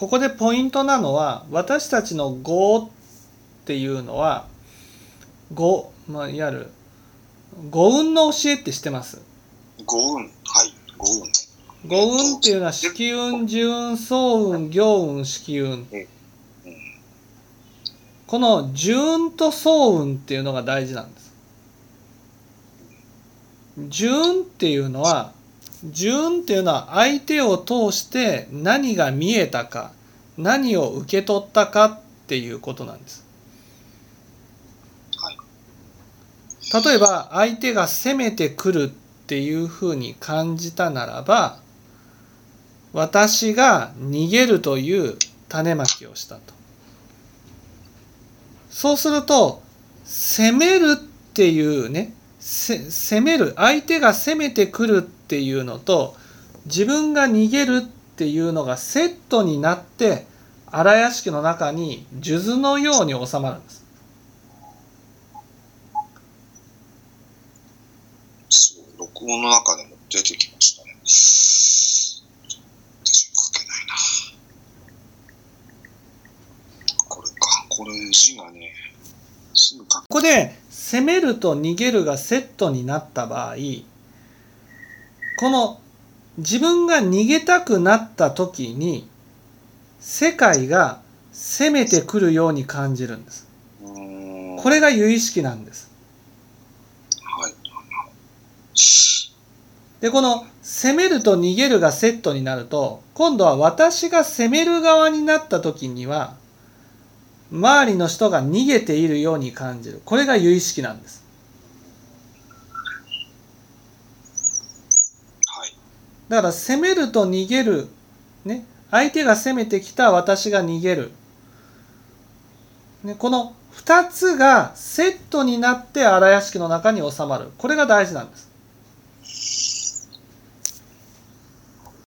ここでポイントなのは私たちの業っていうのは業、まあ、いわゆる五運の教えって知ってます。五運。はい。五運。ね五運っていうのは色運十運総運行運色運。うん。この十運と総運っていうのが大事なんです。十運っていうのは十運っていうのは相手を通して何が見えたか何を受け取ったかっていうことなんです。はい。例えば相手が攻めてくるっていうふうに感じたならば私が逃げるという種まきをしたと。そうすると攻めるっていうねせ攻める相手が攻めてくるっていうのと自分が逃げるっていうのがセットになって荒屋敷の中に数珠のように収まるんです。そう録音の中でも出てきましたね。私書けないな。これか。これ字がねここで攻めると逃げるがセットになった場合この自分が逃げたくなった時に世界が攻めてくるように感じるんです。これが由意識なんです。はい。でこの攻めると逃げるがセットになると今度は私が攻める側になった時には周りの人が逃げているように感じる。これが由意識なんです。はい。だから攻めると逃げる、ね、相手が攻めてきた私が逃げる、ね、この2つがセットになって荒屋敷の中に収まる。これが大事なんです